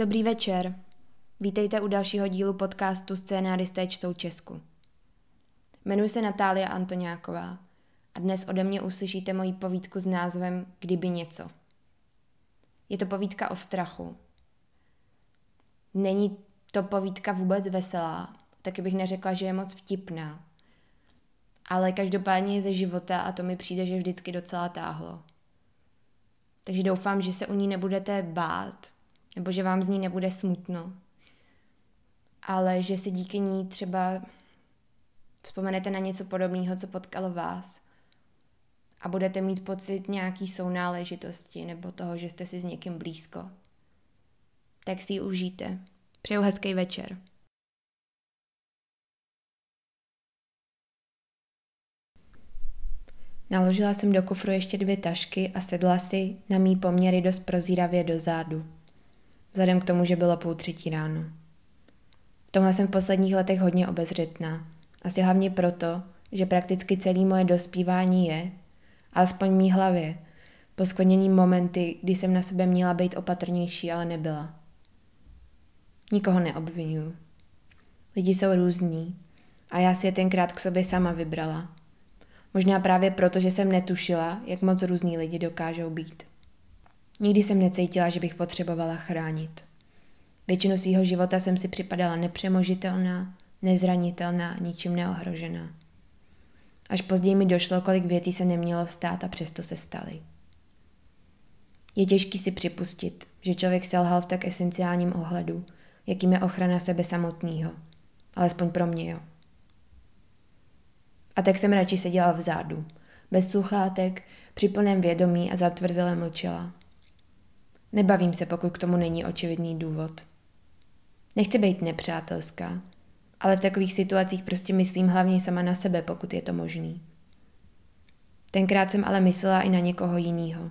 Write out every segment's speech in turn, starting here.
Dobrý večer. Vítejte u dalšího dílu podcastu Scénáristé čtou Česku. Jmenuji se Natália Antoniáková a dnes ode mě uslyšíte moji povídku s názvem Kdyby něco. Je to povídka o strachu. Není to povídka vůbec veselá, taky bych neřekla, že je moc vtipná. Ale každopádně je ze života a to mi přijde, že vždycky docela táhlo. Takže doufám, že se u ní nebudete bát, nebo že vám z ní nebude smutno, ale že si díky ní třeba vzpomenete na něco podobného, co potkalo vás a budete mít pocit nějaký sounáležitosti nebo toho, že jste si s někým blízko. Tak si ji užijte. Přeju hezký večer. Naložila jsem do kufru ještě dvě tašky a sedla si na mý poměry dost prozíravě do zádu vzhledem k tomu, že bylo půl třetí ráno. V tomhle jsem v posledních letech hodně obezřetná. Asi hlavně proto, že prakticky celý moje dospívání je, alespoň mý hlavě, po sklonění momenty, kdy jsem na sebe měla být opatrnější, ale nebyla. Nikoho neobvinuju. Lidi jsou různí a já si je tenkrát k sobě sama vybrala. Možná právě proto, že jsem netušila, jak moc různí lidi dokážou být. Nikdy jsem necítila, že bych potřebovala chránit. Většinu svého života jsem si připadala nepřemožitelná, nezranitelná, ničím neohrožená. Až později mi došlo, kolik věcí se nemělo stát a přesto se staly. Je těžký si připustit, že člověk selhal v tak esenciálním ohledu, jakým je ochrana sebe samotného. Alespoň pro mě, jo. A tak jsem radši seděla vzadu, bez sluchátek, při plném vědomí a zatvrzele mlčela. Nebavím se, pokud k tomu není očividný důvod. Nechci být nepřátelská, ale v takových situacích prostě myslím hlavně sama na sebe, pokud je to možný. Tenkrát jsem ale myslela i na někoho jiného,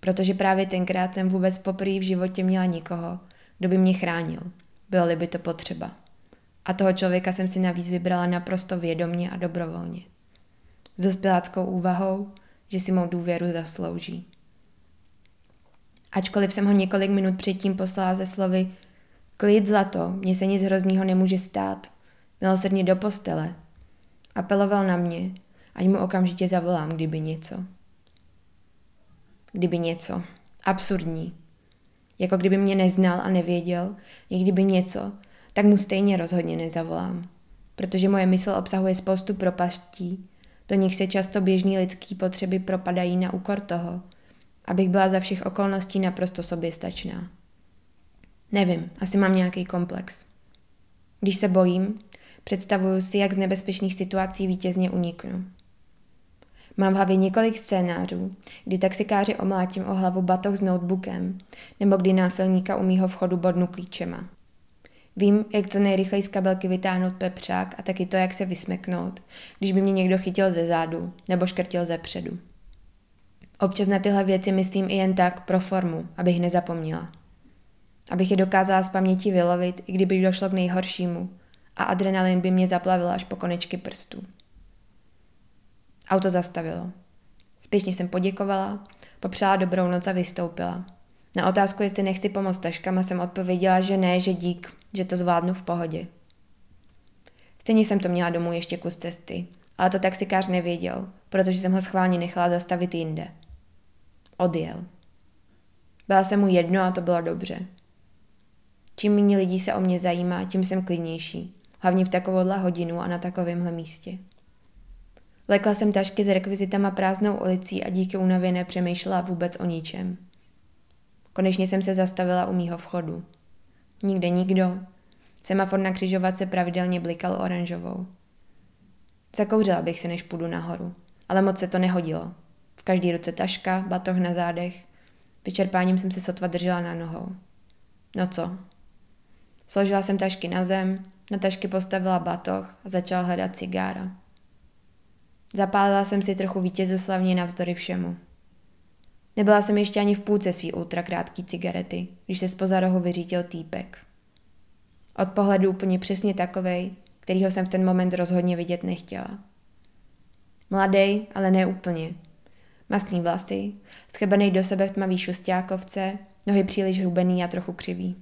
protože právě tenkrát jsem vůbec poprvé v životě měla někoho, kdo by mě chránil, bylo-li by to potřeba. A toho člověka jsem si navíc vybrala naprosto vědomně a dobrovolně. S dospěláckou úvahou, že si mou důvěru zaslouží. Ačkoliv jsem ho několik minut předtím poslala ze slovy Klid zlato, mně se nic hroznýho nemůže stát. Milosrdně do postele. Apeloval na mě, ať mu okamžitě zavolám, kdyby něco. Kdyby něco. Absurdní. Jako kdyby mě neznal a nevěděl, jak kdyby něco, tak mu stejně rozhodně nezavolám. Protože moje mysl obsahuje spoustu propastí, do nich se často běžní lidský potřeby propadají na úkor toho, abych byla za všech okolností naprosto soběstačná. Nevím, asi mám nějaký komplex. Když se bojím, představuju si, jak z nebezpečných situací vítězně uniknu. Mám v hlavě několik scénářů, kdy taxikáři omlátím o hlavu batoh s notebookem, nebo kdy násilníka u mýho vchodu bodnu klíčema. Vím, jak co nejrychleji z kabelky vytáhnout pepřák a taky to, jak se vysmeknout, když by mě někdo chytil ze zádu nebo škrtil ze předu. Občas na tyhle věci myslím i jen tak pro formu, abych nezapomněla. Abych je dokázala z paměti vylovit, i kdyby došlo k nejhoršímu a adrenalin by mě zaplavil až po konečky prstů. Auto zastavilo. Spěšně jsem poděkovala, popřála dobrou noc a vystoupila. Na otázku, jestli nechci pomoct taškama, jsem odpověděla, že ne, že dík, že to zvládnu v pohodě. Stejně jsem to měla domů ještě kus cesty, ale to taxikář nevěděl, protože jsem ho schválně nechala zastavit jinde. Odjel. Byla se mu jedno a to bylo dobře. Čím méně lidí se o mě zajímá, tím jsem klidnější. Hlavně v takovouhle hodinu a na takovémhle místě. Lekla jsem tašky s rekvizitama prázdnou ulicí a díky únavě nepřemýšlela vůbec o ničem. Konečně jsem se zastavila u mýho vchodu. Nikde nikdo. Semafor na křižovatce pravidelně blikal oranžovou. Zakouřila bych se, než půjdu nahoru, ale moc se to nehodilo každý ruce taška, batoh na zádech. Vyčerpáním jsem se sotva držela na nohou. No co? Složila jsem tašky na zem, na tašky postavila batoh a začala hledat cigára. Zapálila jsem si trochu vítězoslavně navzdory všemu. Nebyla jsem ještě ani v půlce svý ultrakrátký cigarety, když se spoza rohu vyřítil týpek. Od pohledu úplně přesně takovej, kterýho jsem v ten moment rozhodně vidět nechtěla. Mladý, ale ne úplně, Masný vlasy, schebený do sebe v tmavý šustákovce, nohy příliš hubený a trochu křivý.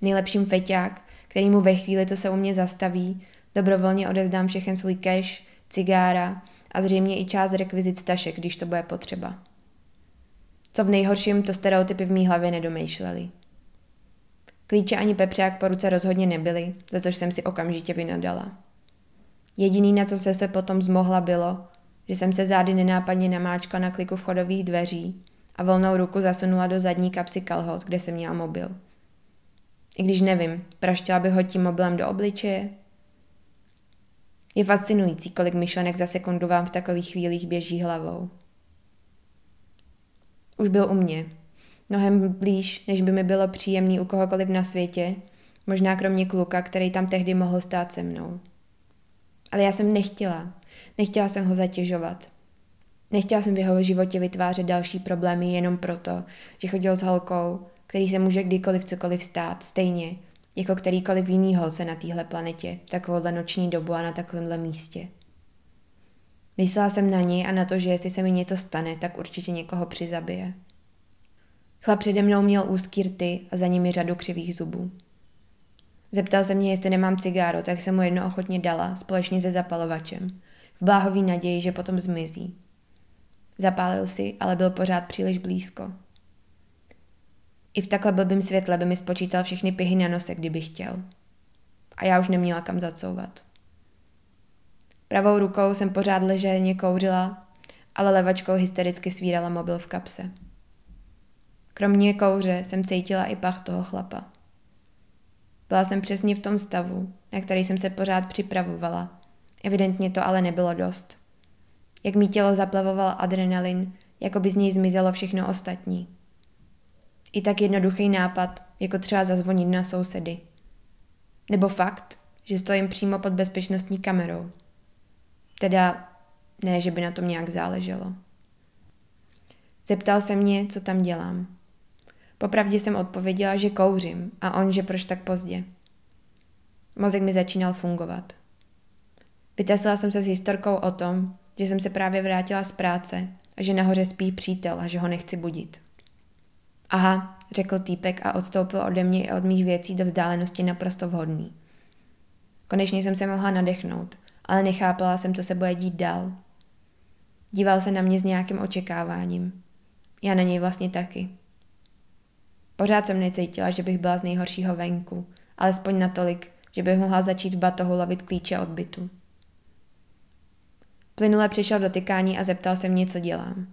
Nejlepším feťák, který mu ve chvíli, co se u mě zastaví, dobrovolně odevzdám všechen svůj cash, cigára a zřejmě i část rekvizit stašek, když to bude potřeba. Co v nejhorším, to stereotypy v mý hlavě nedomýšleli. Klíče ani pepřák po ruce rozhodně nebyly, za což jsem si okamžitě vynadala. Jediný, na co se se potom zmohla, bylo, že jsem se zády nenápadně namáčkla na kliku vchodových dveří a volnou ruku zasunula do zadní kapsy kalhot, kde jsem měla mobil. I když nevím, praštěla bych ho tím mobilem do obličeje? Je fascinující, kolik myšlenek za sekundu vám v takových chvílích běží hlavou. Už byl u mě. Mnohem blíž, než by mi bylo příjemný u kohokoliv na světě, možná kromě kluka, který tam tehdy mohl stát se mnou. Ale já jsem nechtěla. Nechtěla jsem ho zatěžovat. Nechtěla jsem v jeho životě vytvářet další problémy jenom proto, že chodil s holkou, který se může kdykoliv cokoliv stát, stejně jako kterýkoliv jiný holce na téhle planetě, v takovouhle noční dobu a na takovémhle místě. Myslela jsem na něj a na to, že jestli se mi něco stane, tak určitě někoho přizabije. Chlap přede mnou měl úzký rty a za nimi řadu křivých zubů. Zeptal se mě, jestli nemám cigáro, tak jsem mu jedno ochotně dala, společně se zapalovačem, v bláhový naději, že potom zmizí. Zapálil si, ale byl pořád příliš blízko. I v takhle blbým světle by mi spočítal všechny pihy na nose, kdyby chtěl. A já už neměla kam zacouvat. Pravou rukou jsem pořád ležerně kouřila, ale levačkou hystericky svírala mobil v kapse. Kromě kouře jsem cítila i pach toho chlapa. Byla jsem přesně v tom stavu, na který jsem se pořád připravovala. Evidentně to ale nebylo dost. Jak mi tělo zaplavoval adrenalin, jako by z něj zmizelo všechno ostatní. I tak jednoduchý nápad, jako třeba zazvonit na sousedy. Nebo fakt, že stojím přímo pod bezpečnostní kamerou. Teda ne, že by na tom nějak záleželo. Zeptal se mě, co tam dělám. Popravdě jsem odpověděla, že kouřím a on, že proč tak pozdě. Mozek mi začínal fungovat. Vytesla jsem se s historkou o tom, že jsem se právě vrátila z práce a že nahoře spí přítel a že ho nechci budit. Aha, řekl týpek a odstoupil ode mě i od mých věcí do vzdálenosti naprosto vhodný. Konečně jsem se mohla nadechnout, ale nechápala jsem, co se bude dít dál. Díval se na mě s nějakým očekáváním. Já na něj vlastně taky. Pořád jsem necítila, že bych byla z nejhoršího venku, alespoň natolik, že bych mohla začít v batohu lovit klíče od bytu. Plynule přišel do tykání a zeptal se mě, co dělám.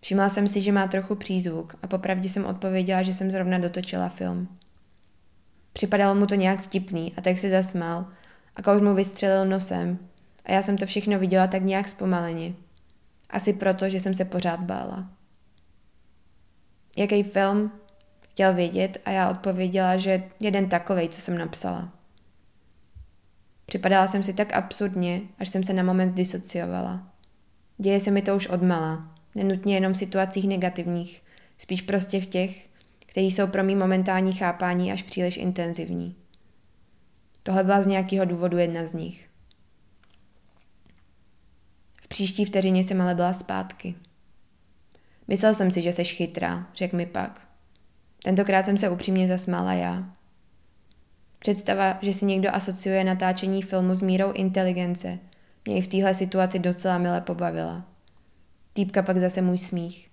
Všimla jsem si, že má trochu přízvuk a popravdě jsem odpověděla, že jsem zrovna dotočila film. Připadalo mu to nějak vtipný a tak si zasmál a kouř mu vystřelil nosem a já jsem to všechno viděla tak nějak zpomaleně. Asi proto, že jsem se pořád bála. Jaký film? Chtěl vědět a já odpověděla, že jeden takovej, co jsem napsala. Připadala jsem si tak absurdně, až jsem se na moment disociovala. Děje se mi to už odmala, nenutně jenom v situacích negativních, spíš prostě v těch, které jsou pro mý momentální chápání až příliš intenzivní. Tohle byla z nějakého důvodu jedna z nich. V příští vteřině jsem ale byla zpátky. Myslel jsem si, že seš chytrá, řekl mi pak. Tentokrát jsem se upřímně zasmála já. Představa, že si někdo asociuje natáčení filmu s mírou inteligence, mě i v téhle situaci docela mile pobavila. Týpka pak zase můj smích.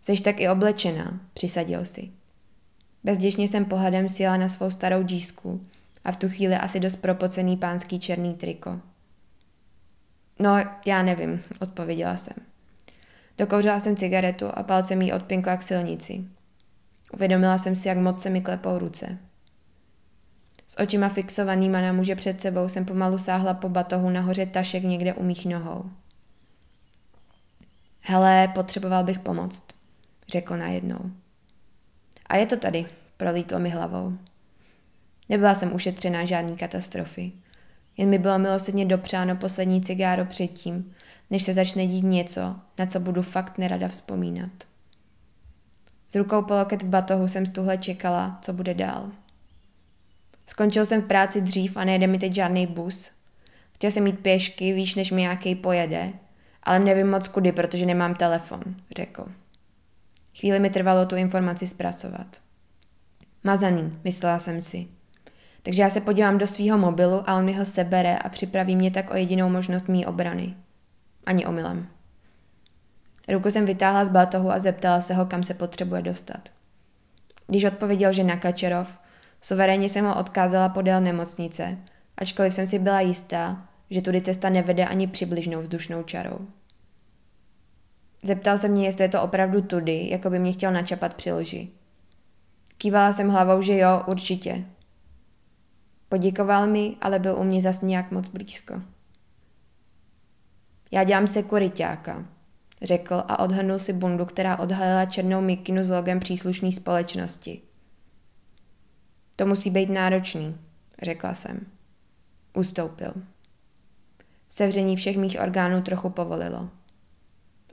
Seš tak i oblečená, přisadil si. Bezděčně jsem pohledem sjela na svou starou džísku a v tu chvíli asi dost propocený pánský černý triko. No, já nevím, odpověděla jsem. Dokouřila jsem cigaretu a palcem jí odpinkla k silnici. Uvědomila jsem si, jak moc se mi klepou ruce. S očima fixovanýma na muže před sebou jsem pomalu sáhla po batohu nahoře tašek někde u mých nohou. Hele, potřeboval bych pomoct, řekl najednou. A je to tady, prolítlo mi hlavou. Nebyla jsem ušetřená žádný katastrofy. Jen mi bylo milosrdně dopřáno poslední cigáro předtím, než se začne dít něco, na co budu fakt nerada vzpomínat. S rukou po loket v batohu jsem stuhle čekala, co bude dál. Skončil jsem v práci dřív a nejde mi teď žádný bus. Chtěl jsem mít pěšky, víš, než mi nějaký pojede, ale nevím moc kudy, protože nemám telefon, řekl. Chvíli mi trvalo tu informaci zpracovat. Mazaný, myslela jsem si. Takže já se podívám do svého mobilu a on mi ho sebere a připraví mě tak o jedinou možnost mý obrany. Ani omylem. Ruku jsem vytáhla z batohu a zeptala se ho, kam se potřebuje dostat. Když odpověděl, že na Kačerov, suverénně jsem ho odkázala podél nemocnice, ačkoliv jsem si byla jistá, že tudy cesta nevede ani přibližnou vzdušnou čarou. Zeptal se mě, jestli je to opravdu tudy, jako by mě chtěl načapat při lži. Kývala jsem hlavou, že jo, určitě. Poděkoval mi, ale byl u mě zas nějak moc blízko. Já dělám sekuritáka, řekl a odhrnul si bundu, která odhalila černou mikinu s logem příslušné společnosti. To musí být náročný, řekla jsem. Ustoupil. Sevření všech mých orgánů trochu povolilo.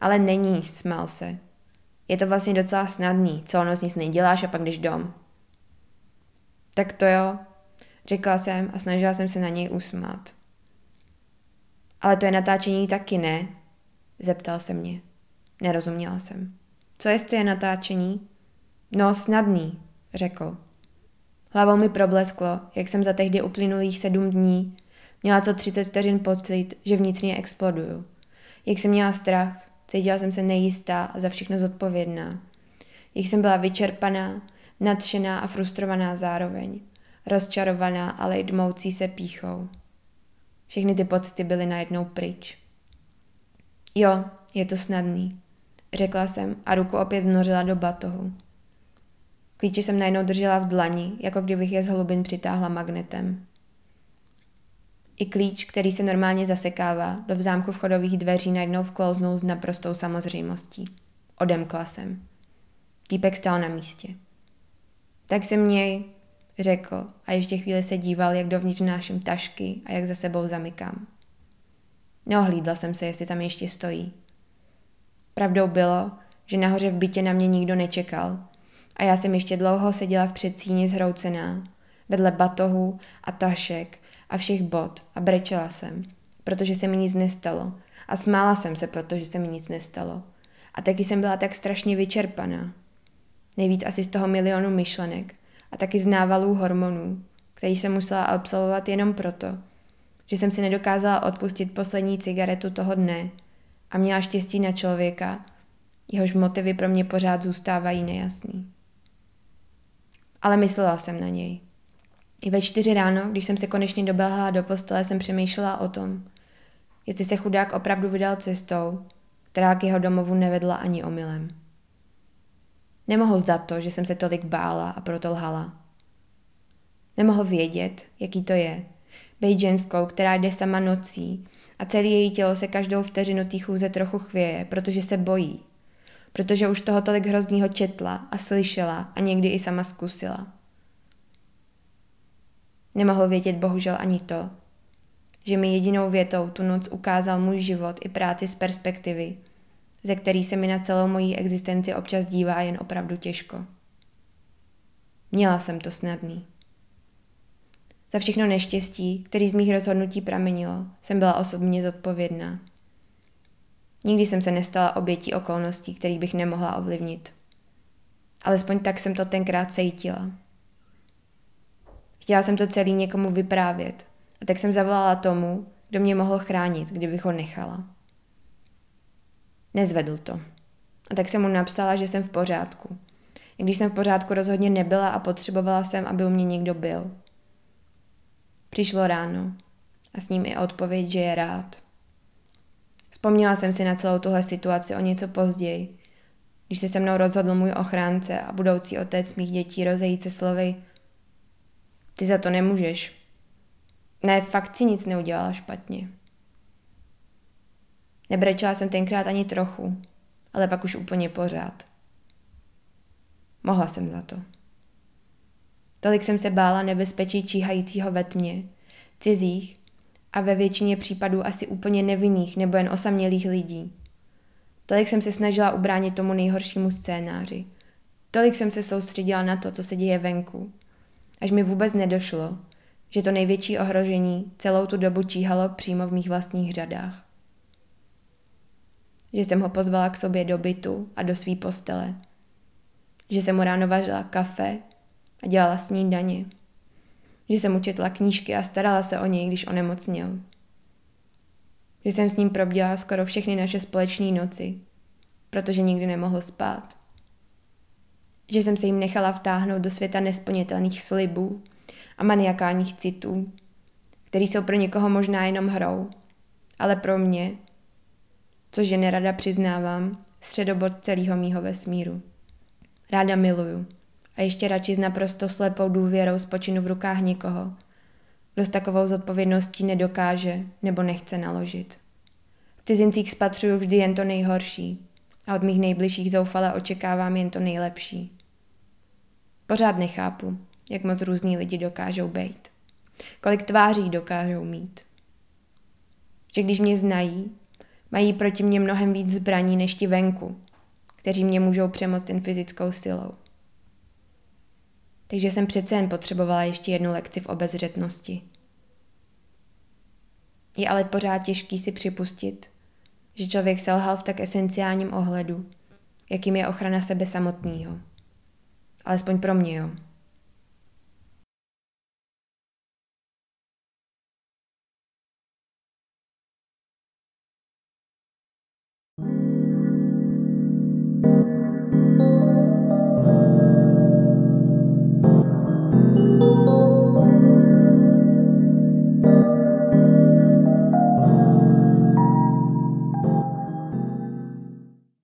Ale není, smál se. Je to vlastně docela snadný, co noc nic neděláš a pak jdeš dom. Tak to jo, řekla jsem a snažila jsem se na něj usmát. Ale to je natáčení taky, ne? Zeptal se mě. Nerozuměla jsem. Co jestli je natáčení? No, snadný, řekl. Hlavou mi problesklo, jak jsem za tehdy uplynulých sedm dní měla co 30 vteřin pocit, že vnitřně exploduju. Jak jsem měla strach, cítila jsem se nejistá a za všechno zodpovědná. Jak jsem byla vyčerpaná, nadšená a frustrovaná zároveň. Rozčarovaná, ale i dmoucí se píchou. Všechny ty pocity byly najednou pryč. Jo, je to snadný, řekla jsem a ruku opět vnořila do batohu. Klíče jsem najednou držela v dlani, jako kdybych je z hlubin přitáhla magnetem. I klíč, který se normálně zasekává, do zámku vchodových dveří najednou vklouznul s naprostou samozřejmostí. Odemkla jsem. Týpek stál na místě. Tak se měj, řekl a ještě chvíli se díval, jak dovnitř nášem tašky a jak za sebou zamykám. Neohlídla jsem se, jestli tam ještě stojí. Pravdou bylo, že nahoře v bytě na mě nikdo nečekal a já jsem ještě dlouho seděla v předsíni zhroucená, vedle batohu a tašek a všech bod a brečela jsem, protože se mi nic nestalo a smála jsem se, protože se mi nic nestalo. A taky jsem byla tak strašně vyčerpaná. Nejvíc asi z toho milionu myšlenek a taky z návalů hormonů, který jsem musela absolvovat jenom proto, že jsem si nedokázala odpustit poslední cigaretu toho dne a měla štěstí na člověka, jehož motivy pro mě pořád zůstávají nejasný. Ale myslela jsem na něj. I ve čtyři ráno, když jsem se konečně doběhla do postele, jsem přemýšlela o tom, jestli se chudák opravdu vydal cestou, která k jeho domovu nevedla ani omylem. Nemohl za to, že jsem se tolik bála a proto lhala. Nemohl vědět, jaký to je, být ženskou, která jde sama nocí a celé její tělo se každou vteřinu té chůze trochu chvěje, protože se bojí. Protože už toho tolik hroznýho četla a slyšela a někdy i sama zkusila. Nemohl vědět bohužel ani to, že mi jedinou větou tu noc ukázal můj život i práci z perspektivy, ze který se mi na celou moji existenci občas dívá jen opravdu těžko. Měla jsem to snadný. Za všechno neštěstí, který z mých rozhodnutí pramenilo, jsem byla osobně zodpovědná. Nikdy jsem se nestala obětí okolností, kterých bych nemohla ovlivnit. Alespoň tak jsem to tenkrát cítila. Chtěla jsem to celý někomu vyprávět a tak jsem zavolala tomu, kdo mě mohl chránit, kdybych ho nechala. Nezvedl to. A tak jsem mu napsala, že jsem v pořádku. I když jsem v pořádku rozhodně nebyla a potřebovala jsem, aby u mě někdo byl. Přišlo ráno a s ním i odpověď, že je rád. Vzpomněla jsem si na celou tuhle situaci o něco později, když se se mnou rozhodl můj ochránce a budoucí otec mých dětí rozejít se slovy Ty za to nemůžeš. Ne, fakt si nic neudělala špatně. Nebrečela jsem tenkrát ani trochu, ale pak už úplně pořád. Mohla jsem za to. Tolik jsem se bála nebezpečí číhajícího ve tmě, cizích a ve většině případů asi úplně nevinných nebo jen osamělých lidí. Tolik jsem se snažila ubránit tomu nejhoršímu scénáři. Tolik jsem se soustředila na to, co se děje venku. Až mi vůbec nedošlo, že to největší ohrožení celou tu dobu číhalo přímo v mých vlastních řadách. Že jsem ho pozvala k sobě do bytu a do své postele. Že jsem mu ráno vařila kafe a dělala snídaně. Že jsem mu četla knížky a starala se o něj, když onemocněl. Že jsem s ním probdělala skoro všechny naše společné noci, protože nikdy nemohl spát. Že jsem se jim nechala vtáhnout do světa nesplnitelných slibů a maniakálních citů, který jsou pro někoho možná jenom hrou, ale pro mě, což je nerada přiznávám, středobod celého mýho vesmíru. Ráda miluju a ještě radši s naprosto slepou důvěrou spočinu v rukách někoho, kdo s takovou zodpovědností nedokáže nebo nechce naložit. V cizincích spatřuju vždy jen to nejhorší a od mých nejbližších zoufale očekávám jen to nejlepší. Pořád nechápu, jak moc různí lidi dokážou být. Kolik tváří dokážou mít. Že když mě znají, mají proti mě mnohem víc zbraní než ti venku, kteří mě můžou přemoct jen fyzickou silou. Takže jsem přece jen potřebovala ještě jednu lekci v obezřetnosti. Je ale pořád těžký si připustit, že člověk selhal v tak esenciálním ohledu, jakým je ochrana sebe samotného. Alespoň pro mě, jo.